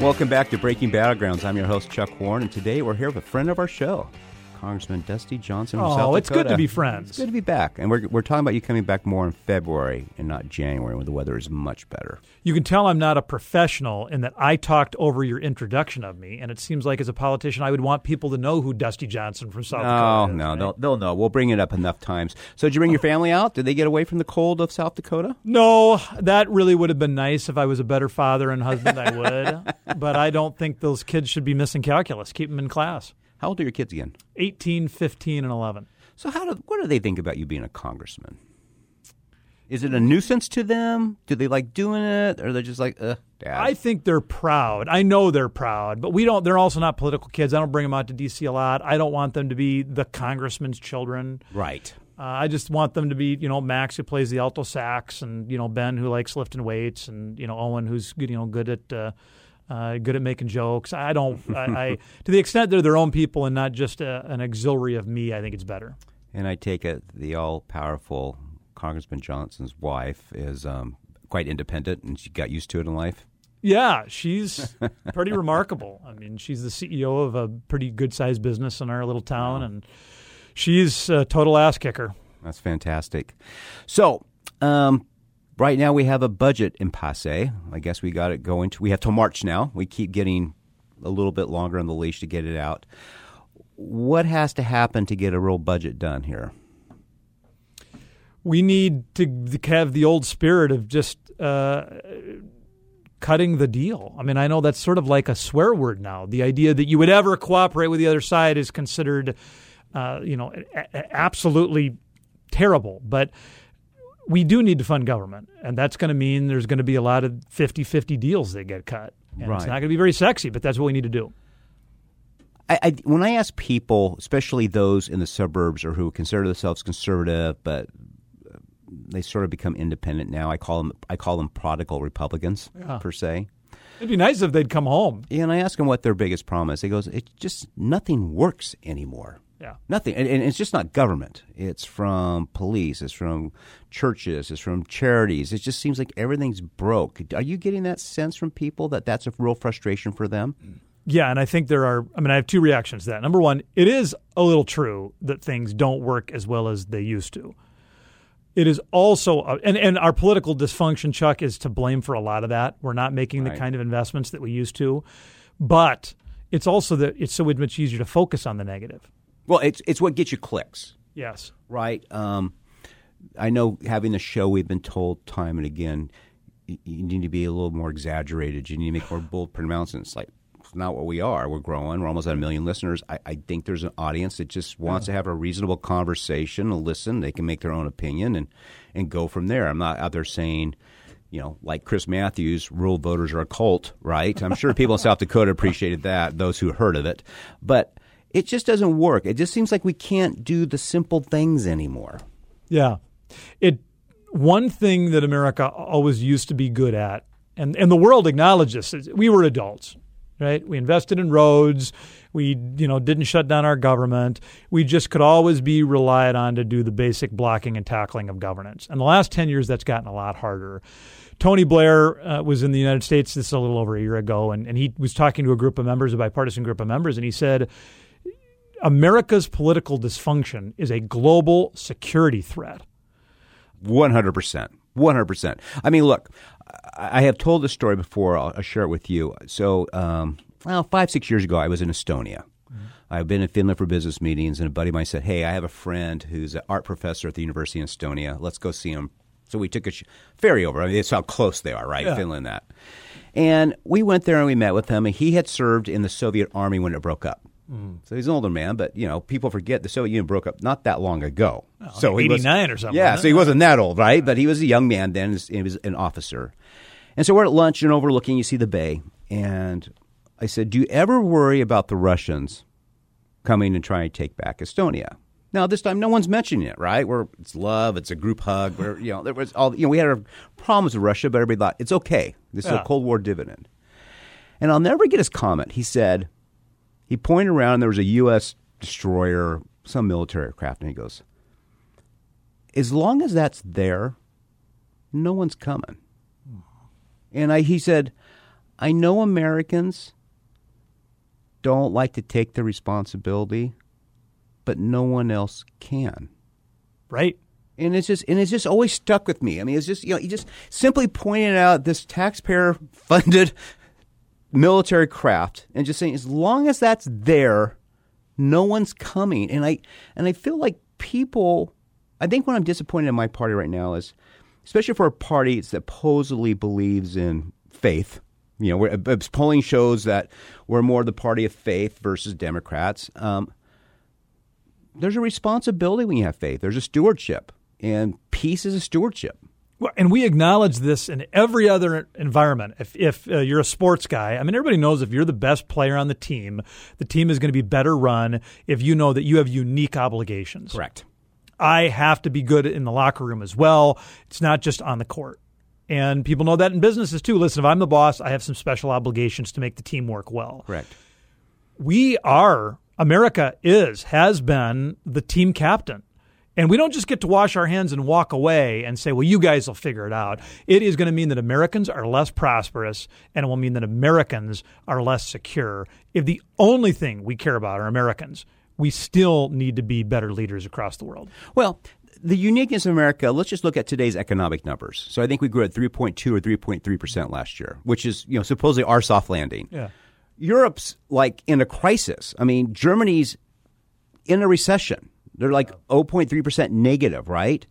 Welcome back to Breaking Battlegrounds. I'm your host, Chuck Warren, and today we're here with a friend of our show, Congressman Dusty Johnson from Oh, South it's good to be friends. It's good to be back. And we're, we're talking about you coming back more in February and not January when the weather is much better. You can tell I'm not a professional in that I talked over your introduction of me, and it seems like as a politician, I would want people to know who Dusty Johnson from South Oh, Dakota is. Oh no, right? they'll, they'll know. We'll bring it up enough times. So, did you bring your family out? Did they get away from the cold of South Dakota? No, that really would have been nice if I was a better father and husband. I would, but I don't think those kids should be missing calculus. Keep them in class. How old are your kids again? 18, 15, and 11. So, how do what do they think about you being a congressman? Is it a nuisance to them? Do they like doing it, or they're just like, uh, dad? I think they're proud. I know they're proud, but we don't. They're also not political kids. I don't bring them out to DC a lot. I don't want them to be the congressman's children. right. Uh, I just want them to be, you know, Max who plays the alto sax, and you know Ben who likes lifting weights, and you know Owen who's good, you know, good at uh, uh, good at making jokes. I don't. I, I to the extent they're their own people and not just a, an auxiliary of me. I think it's better. And I take it the all powerful Congressman Johnson's wife is um, quite independent, and she got used to it in life. Yeah, she's pretty remarkable. I mean, she's the CEO of a pretty good sized business in our little town, and she's a total ass kicker. That's fantastic. So, um, right now we have a budget impasse. I guess we got it going. To, we have till March now. We keep getting a little bit longer on the leash to get it out. What has to happen to get a real budget done here? we need to have the old spirit of just uh, cutting the deal. I mean, I know that's sort of like a swear word now. The idea that you would ever cooperate with the other side is considered, uh, you know, a- absolutely terrible. But we do need to fund government, and that's going to mean there's going to be a lot of 50-50 deals that get cut. And Right. it's not going to be very sexy, but that's what we need to do. I, I, when I ask people, especially those in the suburbs or who consider themselves conservative, but uh, they sort of become independent now, I call them I call them prodigal Republicans per se. It'd be nice if they'd come home. And I ask them what their biggest problem is. They goes, "It just nothing works anymore. Yeah. Nothing, and, and it's just not government. It's from police. It's from churches. It's from charities. It just seems like everything's broke. Are you getting that sense from people that that's a real frustration for them? Yeah, and I think there are. I mean, I have two reactions to that. Number one, it is a little true that things don't work as well as they used to. It is also, uh, and, and our political dysfunction, Chuck, is to blame for a lot of that. We're not making Right. the kind of investments that we used to. But it's also that it's so much easier to focus on the negative. Well, it's it's what gets you clicks. Yes. right? Um, I know having the show, we've been told time and again, you, you need to be a little more exaggerated. You need to make more bold pronouncements. Like, it's not what we are. We're growing. We're almost at a million listeners. I, I think there's an audience that just wants to have a reasonable conversation and listen. They can make their own opinion and, and go from there. I'm not out there saying, you know, like Chris Matthews, rural voters are a cult, right? I'm sure people in South Dakota appreciated that, those who heard of it. But it just doesn't work. It just seems like we can't do the simple things anymore. Yeah. It one thing that America always used to be good at, and, and the world acknowledges this, is we were adults, right? We invested in roads. We, you know, didn't shut down our government. We just could always be relied on to do the basic blocking and tackling of governance. And the last 10 years, that's gotten a lot harder. Tony Blair uh, was in the United States this is a little over a year ago, and, and he was talking to a group of members, a bipartisan group of members, and he said, America's political dysfunction is a global security threat. One hundred percent. One hundred percent. I mean, look, I have told this story before. I'll, I'll share it with you. So, um, well, five six years ago, I was in Estonia. I've been in Finland for business meetings, and a buddy of mine said, "Hey, I have a friend who's an art professor at the University in Estonia. Let's go see him." So we took a sh- ferry over. I mean, it's how close they are, right? Yeah. Finland, that. And we went there and we met with him. And he had served in the Soviet army when it broke up. Mm-hmm. So he's an older man, but you know, people forget the Soviet Union broke up not that long ago. so he was- 89 or something, Yeah, so he wasn't that old, right? But he was a young man then. He was an officer, and so we're at lunch and overlooking. You see the bay, and I said, "Do you ever worry about the Russians coming and trying to take back Estonia?" Now this time, no one's mentioning it, right? We're it's love, it's a group hug. We're, you know, there was all you know. We had our problems with Russia, but everybody thought it's okay. This is a Cold War dividend. And I'll never get his comment. He said, he pointed around and there was a U.S. destroyer, some military aircraft, and he goes, as long as that's there, no one's coming. And I, he said, I know Americans don't like to take the responsibility, but no one else can. Right. And it's just and it's just always stuck with me. I mean, it's just you know, you just simply pointed out this taxpayer funded military craft and just saying as long as that's there, no one's coming. And I and I feel like people I think what I'm disappointed in my party right now is especially for a party that supposedly believes in faith. You know, polling shows that we're more the party of faith versus Democrats. Um, there's a responsibility when you have faith. There's a stewardship, and peace is a stewardship. Well, and we acknowledge this in every other environment. If, if uh, you're a sports guy, I mean, everybody knows if you're the best player on the team, the team is going to be better run if you know that you have unique obligations. Correct. I have to be good in the locker room as well. It's not just on the court. And people know that in businesses too. Listen, if I'm the boss, I have some special obligations to make the team work well. Correct. We are, America is, has been the team captain. And we don't just get to wash our hands and walk away and say, well, you guys will figure it out. It is going to mean that Americans are less prosperous and it will mean that Americans are less secure. If the only thing we care about are Americans, we still need to be better leaders across the world. Well, the uniqueness of America, let's just look at today's economic numbers. So I think we grew at 3.2 or 3.3% last year, which is, you know, supposedly our soft landing. Yeah. Europe's like in a crisis. I mean, Germany's in a recession. They're like 0.3% negative, right?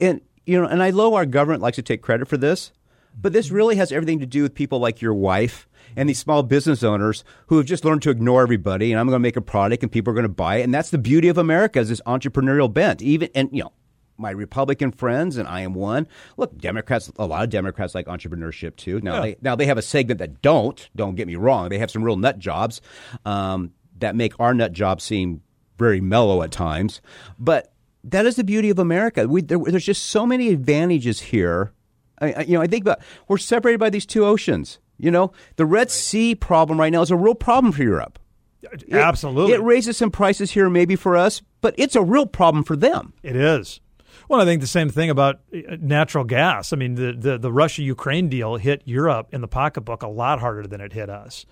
And you know, and I know our government likes to take credit for this, but this really has everything to do with people like your wife and these small business owners who have just learned to ignore everybody and I'm going to make a product and people are going to buy it and that's the beauty of America is this entrepreneurial bent. Even and you know, my Republican friends, and I am one. Look, Democrats, a lot of Democrats like entrepreneurship too. Now, Yeah. they, now they have a segment that don't. Don't get me wrong; they have some real nut jobs um, that make our nut jobs seem very mellow at times. But that is the beauty of America. We, there, there's just so many advantages here. I, I, you know, I think about we're separated by these two oceans. You know, the Red Sea problem right now is a real problem for Europe. It- Absolutely. it raises some prices here, maybe for us, but it's a real problem for them. It is. Well, I think the same thing about uh, natural gas. I mean, the, the, the Russia Ukraine deal hit Europe in the pocketbook a lot harder than it hit us.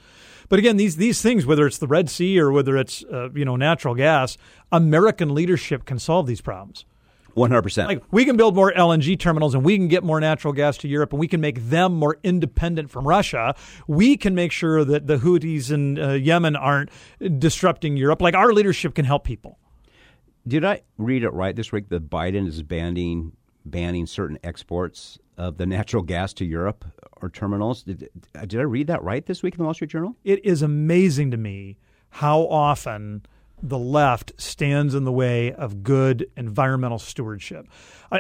But again, these these things, whether it's the Red Sea or whether it's uh, you know natural gas, American leadership can solve these problems. One hundred percent. Like we can build more LNG terminals and we can get more natural gas to Europe and we can make them more independent from Russia. We can make sure that the Houthis in uh, Yemen aren't disrupting Europe. Like our leadership can help people. Did I read it right this week that Biden is banning banning certain exports of the natural gas to Europe or terminals? Did, did I read that right this week in the Wall Street Journal? it is amazing to me how often the left stands in the way of good environmental stewardship.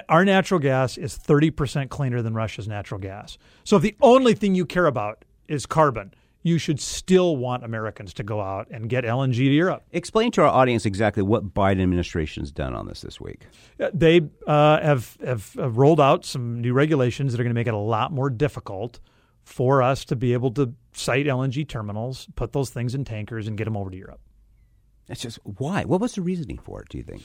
Our natural gas is 30% cleaner than Russia's natural gas. So if the only thing you care about is carbon, you should still want Americans to go out and get LNG to Europe. Explain to our audience exactly what Biden administration's done on this this week. They uh, have, have have rolled out some new regulations that are going to make it a lot more difficult for us to be able to site LNG terminals, put those things in tankers, and get them over to Europe. It's just why? What was the reasoning for it? Do you think?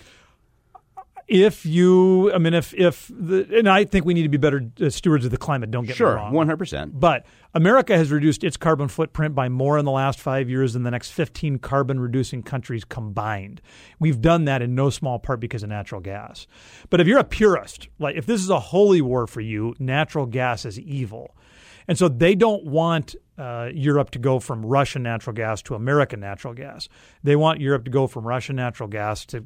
If you, I mean, if if the, and I think we need to be better uh, stewards of the climate. Don't get me wrong. Sure, one hundred percent. But America has reduced its carbon footprint by more in the last five years than the next 15 carbon reducing countries combined. We've done that in no small part because of natural gas. But if you're a purist, like if this is a holy war for you, natural gas is evil. And so they don't want uh, Europe to go from Russian natural gas to American natural gas. They want Europe to go from Russian natural gas to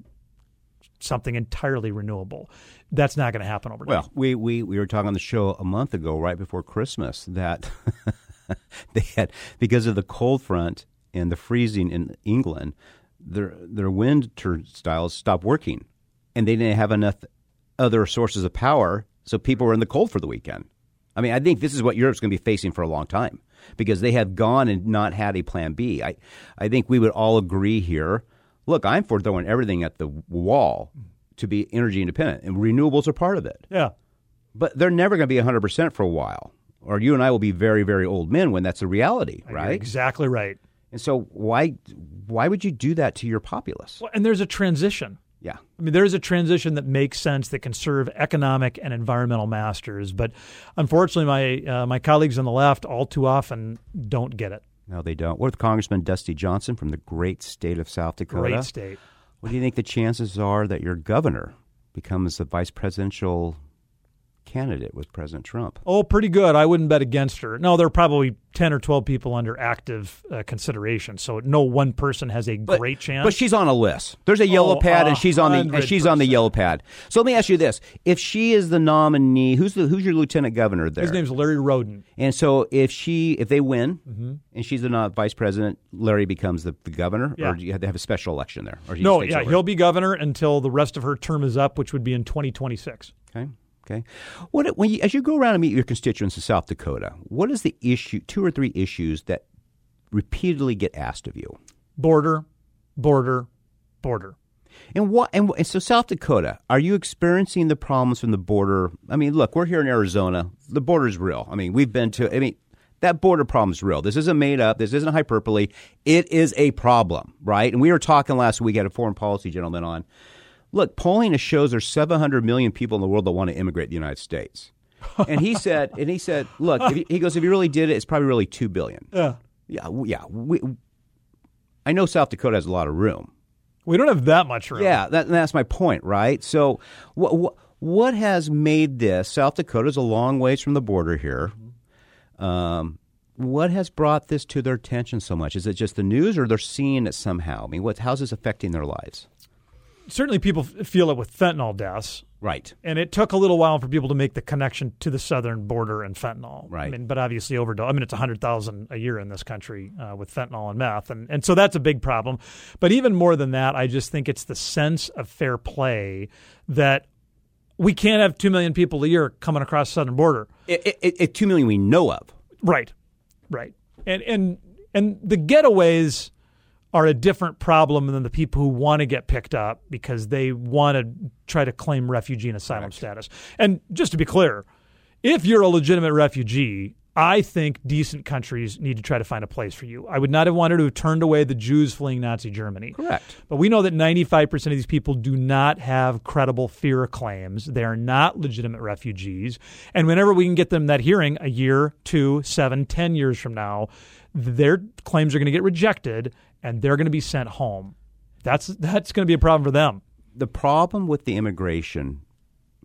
something entirely renewable. That's not going to happen overnight. Well, we, we, we were talking on the show a month ago, right before Christmas, that they had because of the cold front and the freezing in England, their their wind turnstiles stopped working, and they didn't have enough other sources of power, so people were in the cold for the weekend. I mean, I think this is what Europe's going to be facing for a long time because they have gone and not had a plan B. I, I think we would all agree here. Look, I'm for throwing everything at the wall to be energy independent, and renewables are part of it yeah. but they're never going to be 100% for a while. Or you and I will be very, very old men when that's a reality, right? exactly right. And so why why would you do that to your populace? Well, and there's a transition. Yeah. I mean, there's a transition that makes sense that can serve economic and environmental masters, but unfortunately, my uh, my colleagues on the left all too often don't get it. No, they don't. What with Congressman Dusty Johnson from the great state of South Dakota? Great state. What do you think the chances are that your governor becomes the vice presidential candidate with President Trump? Oh, pretty good. I wouldn't bet against her. No, they're probably 10 or 12 people under active uh, consideration. So no one person has a But- great chance. But she's on a list. There's a yellow Oh, pad, and she's on the and she's on the yellow pad. So let me ask you this: If she is the nominee, who's the who's your lieutenant governor there? His name's Larry Rhoden. and so if she if they win Mm-hmm. and she's the vice president, Larry becomes the, the governor, Yeah. or do you have to have a special election there? Or No, yeah, over? he'll be governor until the rest of her term is up, which would be in 2026. Okay. Okay. What when you, as you go around and meet your constituents in South Dakota, what is the issue? Two or three issues that repeatedly get asked of you. Border, border, border. And what? And, and so, South Dakota, are you experiencing the problems from the border? I mean, look, we're here in Arizona. The border is real. I mean, we've been to. I mean, that border problem is real. This isn't made up. This isn't hyperbole. It is a problem, right? And we were talking last week. Had a foreign policy gentleman on. Look, polling shows there's 700 million people in the world that want to immigrate to the United States. and he said, and he said, look, if he, he goes, if you really did it, it's probably really two billion. Yeah. Yeah, yeah. We, I know South Dakota has a lot of room. We don't have that much room. Yeah, that, that's my point, right? So, what what what has made this? South Dakota's a long ways from the border here. Um, what has brought this to their attention so much? Is it just the news, or they're seeing it somehow? I mean, what how's this affecting their lives? Certainly people f- feel it with fentanyl deaths. Right. And it took a little while for people to make the connection to the southern border and fentanyl. Right. I mean, but obviously overdose. I mean, it's 100,000 a year in this country uh, with fentanyl and meth. And, and so that's a big problem. But even more than that, I just think it's the sense of fair play that we can't have 2 million people a year coming across the southern border. It, it, it, it, two million we know of. Right. Right. And and and the getaways are a different problem than the people who want to get picked up because they want to try to claim refugee and asylum status. And just to be clear, if you're a legitimate refugee, I think decent countries need to try to find a place for you. I would not have wanted to have turned away the Jews fleeing Nazi Germany. Correct. But we know that 95% of these people do not have credible fear claims. They are not legitimate refugees. And whenever we can get them that hearing a year, two, seven, ten years from now, their claims are going to get rejected and they're going to be sent home. That's, that's going to be a problem for them. the problem with the immigration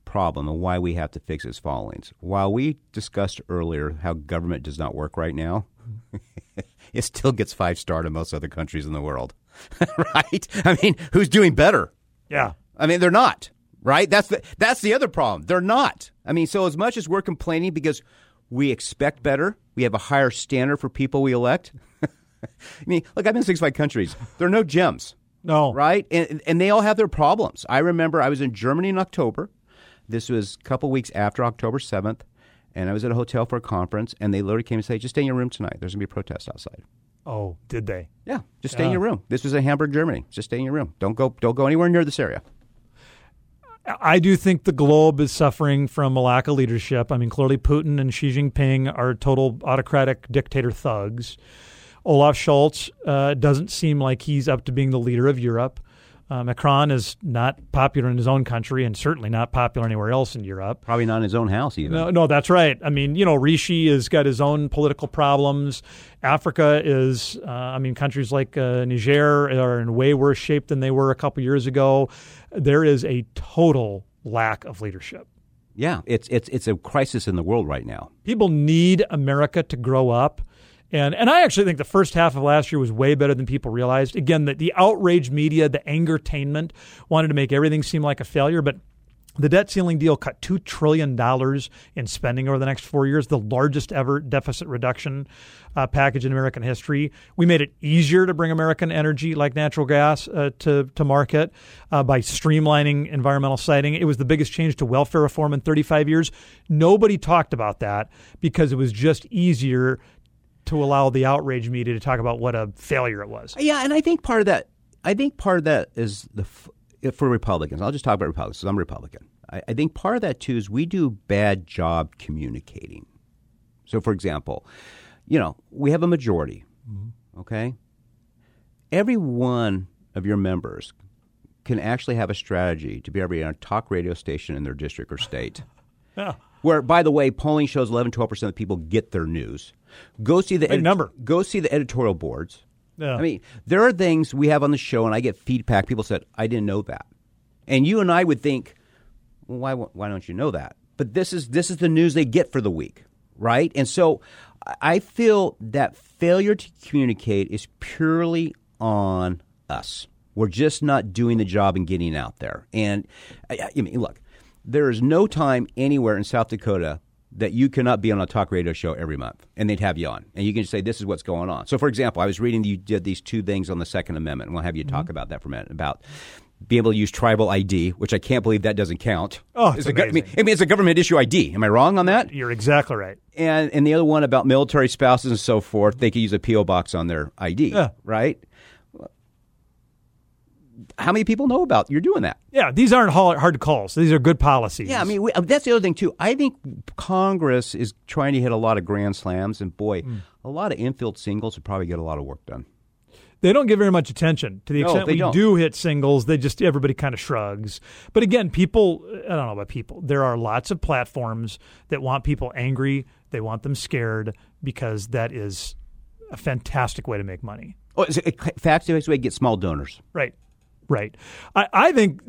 problem and why we have to fix its followings. While we discussed earlier how government does not work right now, it still gets five star to most other countries in the world. right? I mean, who's doing better? Yeah. I mean, they're not. Right? That's the that's the other problem. They're not. I mean, so as much as we're complaining because we expect better, we have a higher standard for people we elect. I mean, look, I've been in 65 countries. There are no gems No. right? And, and they all have their problems. I remember I was in Germany in October. This was a couple weeks after October 7th, and I was at a hotel for a conference, and they literally came and said, just stay in your room tonight. There's going to be a protest outside. Oh, did they? Yeah, just stay in your room. This was in Hamburg, Germany. Just stay in your room. Don't go. Don't go anywhere near this area. I do think the globe is suffering from a lack of leadership. I mean, clearly Putin and Xi Jinping are total autocratic dictator thugs. Olaf Scholz uh, doesn't seem like he's up to being the leader of Europe. Uh, Macron is not popular in his own country and certainly not popular anywhere else in Europe. Probably not in his own house either. No, no, that's right. I mean, you know, Rishi has got his own political problems. Africa is, uh, I mean, countries like uh, Niger are in way worse shape than they were a couple years ago. There is a total lack of leadership. Yeah, it's it's it's a crisis in the world right now. People need America to grow up. And and I actually think the first half of last year was way better than people realized. Again, the, the outraged media, the angertainment wanted to make everything seem like a failure, but the debt ceiling deal cut $2 trillion in spending over the next four years, the largest ever deficit reduction uh, package in American history. We made it easier to bring American energy like natural gas uh, to, to market uh, by streamlining environmental siting. It was the biggest change to welfare reform in 35 years. Nobody talked about that because it was just easier to allow the outrage media to talk about what a failure it was. Yeah, and I think part of that, I think part of that is the for Republicans. I'll just talk about Republicans because I'm a Republican. I, I think part of that too is we do a bad job communicating. So, for example, you know we have a majority. Mm-hmm. Okay, every one of your members can actually have a strategy to be able to be on a talk radio station in their district or state. Yeah. Where, by the way, polling shows 11, 12 percent of people get their news. Go see the Big number. Go see the editorial boards. Yeah. I mean, there are things we have on the show, and I get feedback. People said, "I didn't know that," and you and I would think, well, "Why? Why don't you know that?" But this is this is the news they get for the week, right? And so, I feel that failure to communicate is purely on us. We're just not doing the job and getting out there. And I, I mean, look, there is no time anywhere in South Dakota that you cannot be on a talk radio show every month and they'd have you on and you can say this is what's going on. So for example, I was reading you did these two things on the second amendment and we'll have you talk Mm-hmm. about that for a minute about being able to use tribal ID, which I can't believe that doesn't count. Oh, it's a go- I, mean, I mean, it's a government issue ID. Am I wrong on that? You're exactly right. And and the other one about military spouses and so forth, they could use a PO box on their ID, Yeah. right? How many people know about you're doing that? Yeah, these aren't hard calls. These are good policies. Yeah, I mean we, that's the other thing too. I think Congress is trying to hit a lot of grand slams, and boy, Hmm. a lot of infield singles would probably get a lot of work done. they don't give very much attention to the No, extent they we don't. do hit singles. They just everybody kind of shrugs. But again, people I don't know about people. There are lots of platforms that want people angry. They want them scared because that is a fantastic way to make money. Oh, it's a fantastic way to get small donors. Right. Right. I, I think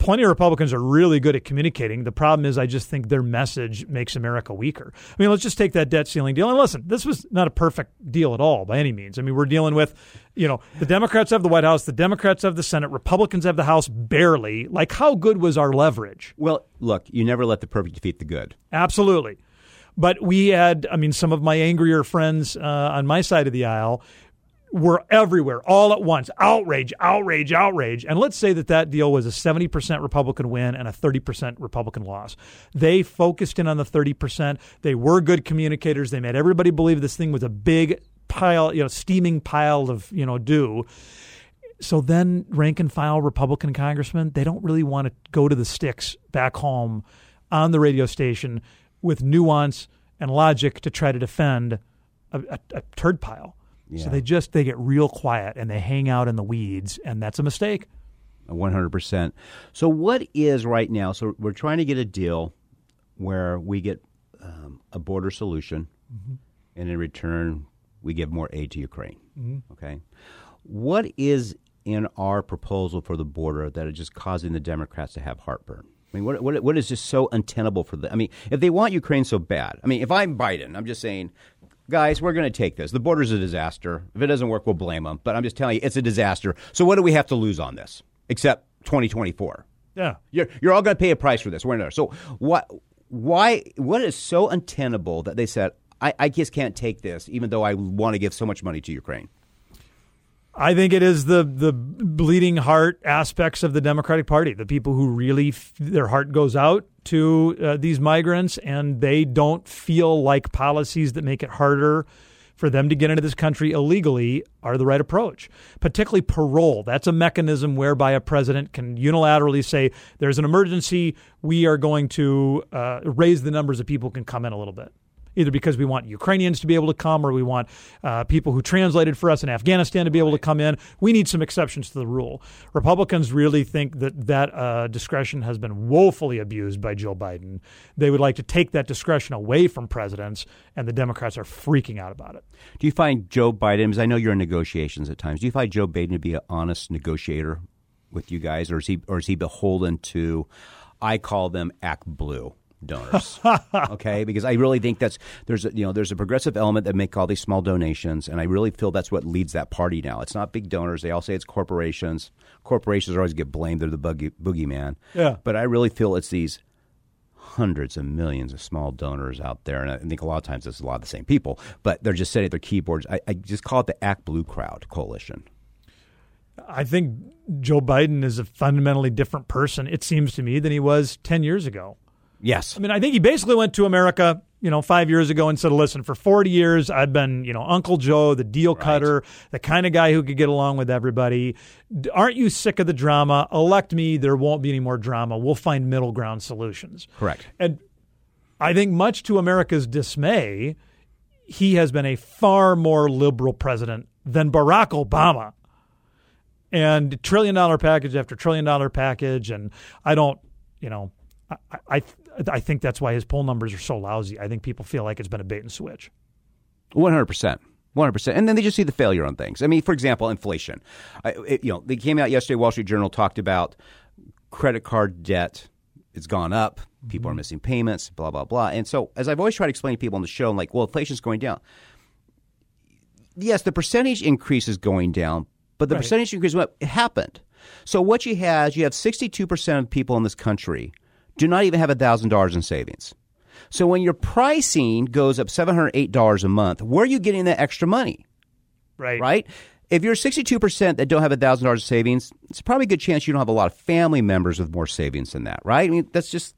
plenty of Republicans are really good at communicating. The problem is, I just think their message makes America weaker. I mean, let's just take that debt ceiling deal. And listen, this was not a perfect deal at all by any means. I mean, we're dealing with, you know, the Democrats have the White House, the Democrats have the Senate, Republicans have the House barely. Like, how good was our leverage? Well, look, you never let the perfect defeat the good. Absolutely. But we had, I mean, some of my angrier friends uh, on my side of the aisle were everywhere all at once outrage, outrage, outrage. And let's say that that deal was a 70% Republican win and a 30% Republican loss. They focused in on the 30%. They were good communicators. They made everybody believe this thing was a big pile, you know, steaming pile of, you know, dew. So then rank and file Republican congressmen, they don't really want to go to the sticks back home on the radio station with nuance and logic to try to defend a, a, a turd pile. So they just they get real quiet and they hang out in the weeds, and that's a mistake. One hundred percent. So, what is right now? So, we're trying to get a deal where we get um, a border solution, and in return, we give more aid to Ukraine. Okay. What is in our proposal for the border that is just causing the Democrats to have heartburn? I mean, what, what, what is just so untenable for them? I mean, if they want Ukraine so bad, I mean, if I'm Biden, I'm just saying, guys, we're going to take this. The border's a disaster. If it doesn't work, we'll blame them. But I'm just telling you, it's a disaster. So what do we have to lose on this except 2024? Yeah. You're, you're all going to pay a price for this. We're in there. So what? Why? What is so untenable that they said, I, I just can't take this, even though I want to give so much money to Ukraine? I think it is the the bleeding heart aspects of the Democratic Party, the people who really f- their heart goes out to uh, these migrants, and they don't feel like policies that make it harder for them to get into this country illegally are the right approach. Particularly parole. That's a mechanism whereby a president can unilaterally say, "There's an emergency. We are going to uh, raise the numbers of people can come in a little bit." Either because we want Ukrainians to be able to come or we want uh, people who translated for us in Afghanistan to be able to come in. We need some exceptions to the rule. Republicans really think that that uh, discretion has been woefully abused by Joe Biden. They would like to take that discretion away from presidents, and the Democrats are freaking out about it. Do you find Joe Biden? Because I know you're in negotiations at times. Do you find Joe Biden to be an honest negotiator with you guys, or is he, or is he beholden to? I call them ActBlue donors. okay, because I really think that's there's a, you know there's a progressive element that make all these small donations, and I really feel that's what leads that party now. It's not big donors; they all say it's corporations. Corporations always get blamed; they're the boogie, boogeyman. Yeah. but I really feel it's these hundreds of millions of small donors out there, and I think a lot of times it's a lot of the same people, but they're just sitting at their keyboards. I, I just call it the ActBlue Crowd Coalition. I think Joe Biden is a fundamentally different person, it seems to me, than he was 10 years ago. Yes, I mean, I think he basically went to America, you know, five years ago and said, listen, for 40 years, I've been, you know, Uncle Joe, the deal cutter, the kind of guy who could get along with everybody. Aren't you sick of the drama? Elect me. There won't be any more drama. We'll find middle ground solutions. correct. And I think, much to America's dismay, he has been a far more liberal president than Barack Obama. and trillion dollar package after trillion dollar package, and I don't, you know, I, I I think that's why his poll numbers are so lousy. I think people feel like it's been a bait and switch. One hundred percent. One hundred percent, and then they just see the failure on things. I mean, for example, inflation. I, it, you know, they came out yesterday. Wall Street Journal talked about credit card debt. It's gone up. People mm-hmm. are missing payments. Blah blah blah. And so, as I've always tried to explain to people on the show, I'm like, well, inflation's going down. Yes, the percentage increase is going down, but the right. percentage increase what happened. So what you have, you have 62% of people in this country do not even have $1,000 in savings. So when your pricing goes up $708 a month, where are you getting that extra money? Right. Right? If you're 62% that don't have $1,000 in savings, it's probably a good chance you don't have a lot of family members with more savings than that, right? I mean, that's just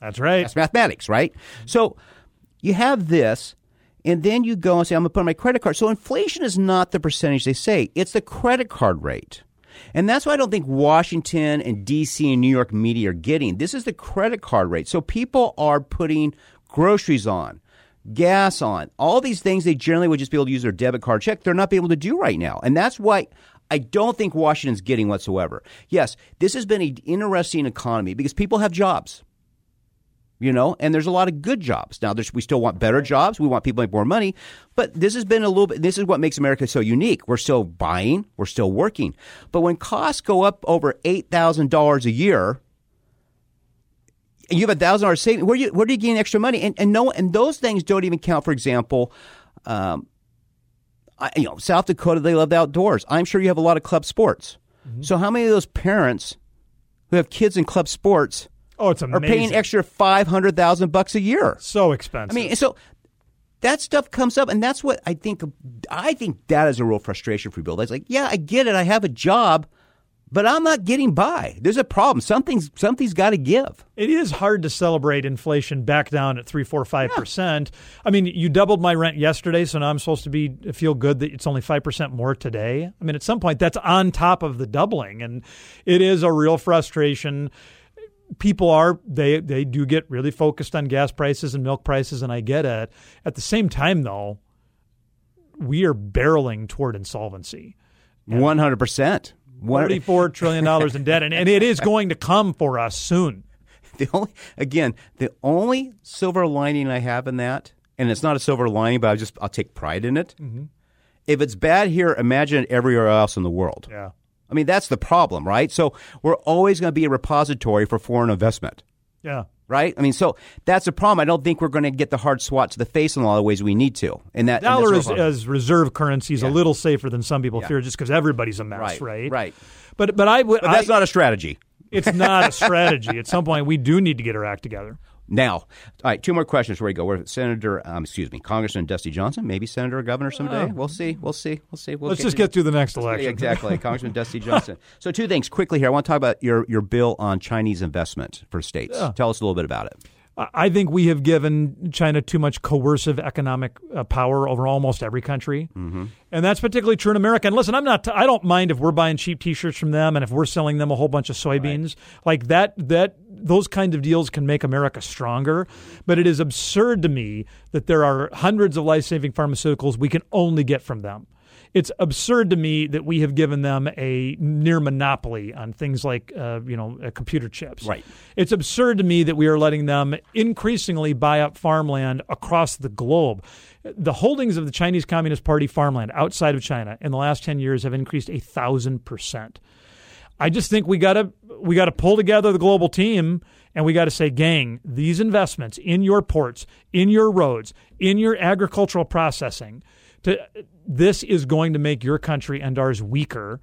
That's right. That's mathematics, right? So you have this and then you go and say, I'm going to put on my credit card. So inflation is not the percentage they say, it's the credit card rate. And that's why I don't think Washington and DC and New York media are getting. This is the credit card rate. So people are putting groceries on, gas on, all these things they generally would just be able to use their debit card check. They're not be able to do right now. And that's why I don't think Washington's getting whatsoever. Yes, this has been an interesting economy because people have jobs you know, and there's a lot of good jobs. Now, we still want better jobs. We want people to make more money, but this has been a little bit. This is what makes America so unique. We're still buying, we're still working, but when costs go up over eight thousand dollars a year, and you have a thousand dollars saving, where you where do you gain extra money? And and no, and those things don't even count. For example. Um, I, you know, South Dakota, they love the outdoors. I'm sure you have a lot of club sports. Mm-hmm. So, how many of those parents who have kids in club sports Oh, it's amazing. Are paying extra five hundred thousand bucks a year. So expensive. I mean, so that stuff comes up, and that's what I think. I think that is a real frustration for people. It's like, yeah, I get it. I have a job, but I'm not getting by. There's a problem. Something's something's got to give. It is hard to celebrate inflation back down at three, four, five percent. I mean, you doubled my rent yesterday, so now I'm supposed to be feel good that it's only five percent more today. I mean, at some point, that's on top of the doubling, and it is a real frustration people are they they do get really focused on gas prices and milk prices and I get it. At the same time though, we are barreling toward insolvency. One hundred percent. Forty-four trillion dollars in debt, and, and it is going to come for us soon. The only again, the only silver lining I have in that, and it's not a silver lining, but I just I'll take pride in it. Mm-hmm. If it's bad here, imagine everywhere else in the world. Yeah. I mean, that's the problem, right? So we're always going to be a repository for foreign investment. Yeah. Right? I mean, so that's a problem. I don't think we're going to get the hard swat to the face in a lot of ways we need to. And that dollar is, as reserve currency is yeah. a little safer than some people yeah. fear, just because everybody's a mess, right? Right. Right. But but I would. that's not a strategy. It's not a strategy. At some point, we do need to get our act together. Now, all right, two more questions before we go. We're Senator, um, excuse me, Congressman Dusty Johnson, maybe Senator or Governor someday. Uh, we'll see. We'll see. We'll see. We'll let's get just get through the next election. Exactly, Congressman Dusty Johnson. So, two things quickly here. I want to talk about your your bill on Chinese investment for states. Yeah. Tell us a little bit about it. I think we have given China too much coercive economic uh, power over almost every country, mm-hmm. and that's particularly true in America. And listen, I'm not. T- I don't mind if we're buying cheap T-shirts from them, and if we're selling them a whole bunch of soybeans right. like that. That those kinds of deals can make America stronger. But it is absurd to me that there are hundreds of life-saving pharmaceuticals we can only get from them it's absurd to me that we have given them a near monopoly on things like uh, you know uh, computer chips. Right. It's absurd to me that we are letting them increasingly buy up farmland across the globe. The holdings of the Chinese Communist Party farmland outside of China in the last ten years have increased a thousand percent. I just think we got to we got to pull together the global team and we got to say, gang, these investments in your ports, in your roads, in your agricultural processing to this is going to make your country and ours weaker.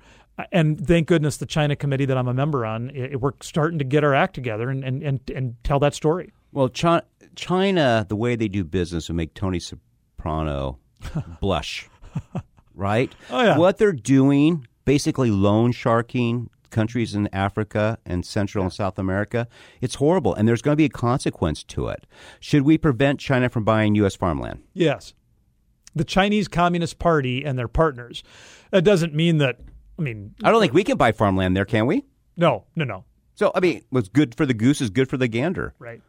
And thank goodness the China committee that I'm a member on, it, we're starting to get our act together and, and, and, and tell that story. Well, China, China, the way they do business will make Tony Soprano blush, right? Oh, yeah. What they're doing, basically loan sharking countries in Africa and Central yeah. and South America, it's horrible. And there's going to be a consequence to it. Should we prevent China from buying U.S. farmland? Yes the Chinese Communist Party and their partners. That doesn't mean that. I mean, I don't think we can buy farmland there, can we? No, no, no. So I mean, what's good for the goose is good for the gander. Right.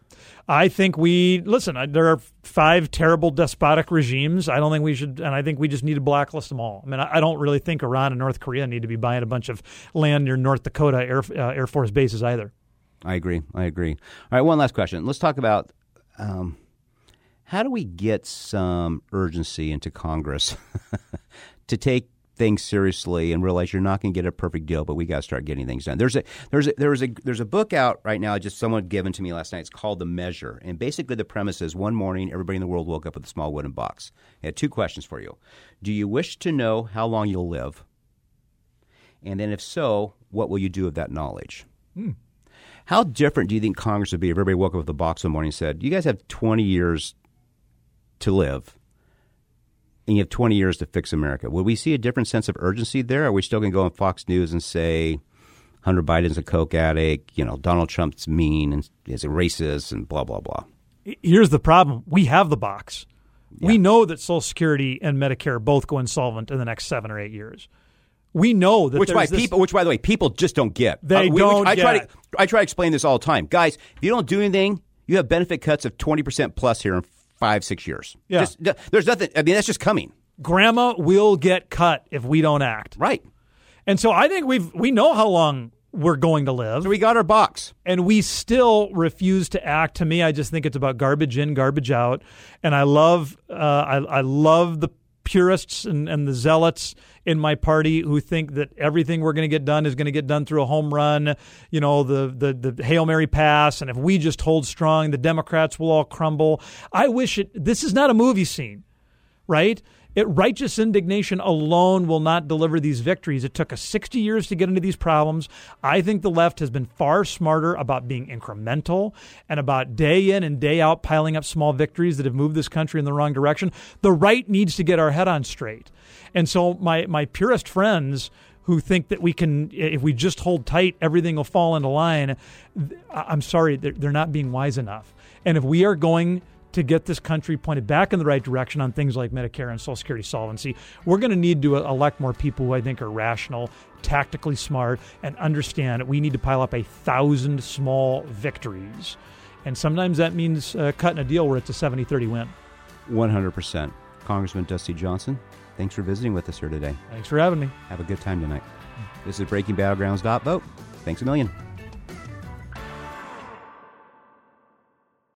I think we listen. I, there are five terrible despotic regimes. I don't think we should, and I think we just need to blacklist them all. I mean, I, I don't really think Iran and North Korea need to be buying a bunch of land near North Dakota Air, uh, Air Force bases either. I agree. I agree. All right, one last question. Let's talk about um, how do we get some urgency into Congress to take things seriously and realize you're not going to get a perfect deal, but we got to start getting things done. There's a there's a, there's a there's a book out right now. Just someone given to me last night. It's called The Measure, and basically the premise is one morning everybody in the world woke up with a small wooden box. It had two questions for you: Do you wish to know how long you'll live? And then, if so, what will you do with that knowledge? Hmm. How different do you think Congress would be if everybody woke up with a box one morning and said, "You guys have 20 years to live." And you have 20 years to fix America. Would we see a different sense of urgency there? Are we still going to go on Fox News and say Hunter Biden's a coke addict, you know, Donald Trump's mean and is a racist and blah, blah, blah? Here's the problem. We have the box. Yeah. We know that Social Security and Medicare both go insolvent in the next seven or eight years. We know that which by this, people, which by the way, people just don't get. They uh, we, don't. I get. try to I try to explain this all the time, guys. If you don't do anything, you have benefit cuts of twenty percent plus here in five, six years. Yeah. Just, there's nothing, I mean, that's just coming. Grandma will get cut if we don't act. Right. And so I think we've, we know how long we're going to live. So we got our box. And we still refuse to act. To me, I just think it's about garbage in, garbage out. And I love, uh, I, I love the purists and, and the zealots in my party who think that everything we're going to get done is going to get done through a home run, you know, the, the, the Hail Mary pass. And if we just hold strong, the Democrats will all crumble. I wish it, this is not a movie scene, right? It, righteous indignation alone will not deliver these victories. It took us 60 years to get into these problems. I think the left has been far smarter about being incremental and about day in and day out piling up small victories that have moved this country in the wrong direction. The right needs to get our head on straight. And so my my purist friends who think that we can, if we just hold tight, everything will fall into line. I'm sorry, they're, they're not being wise enough. And if we are going to get this country pointed back in the right direction on things like Medicare and Social Security solvency. We're going to need to elect more people who I think are rational, tactically smart, and understand we need to pile up a thousand small victories. And sometimes that means uh, cutting a deal where it's a 70 30 win. 100%. Congressman Dusty Johnson, thanks for visiting with us here today. Thanks for having me. Have a good time tonight. This is Breaking Battlegrounds. Vote. Thanks a million.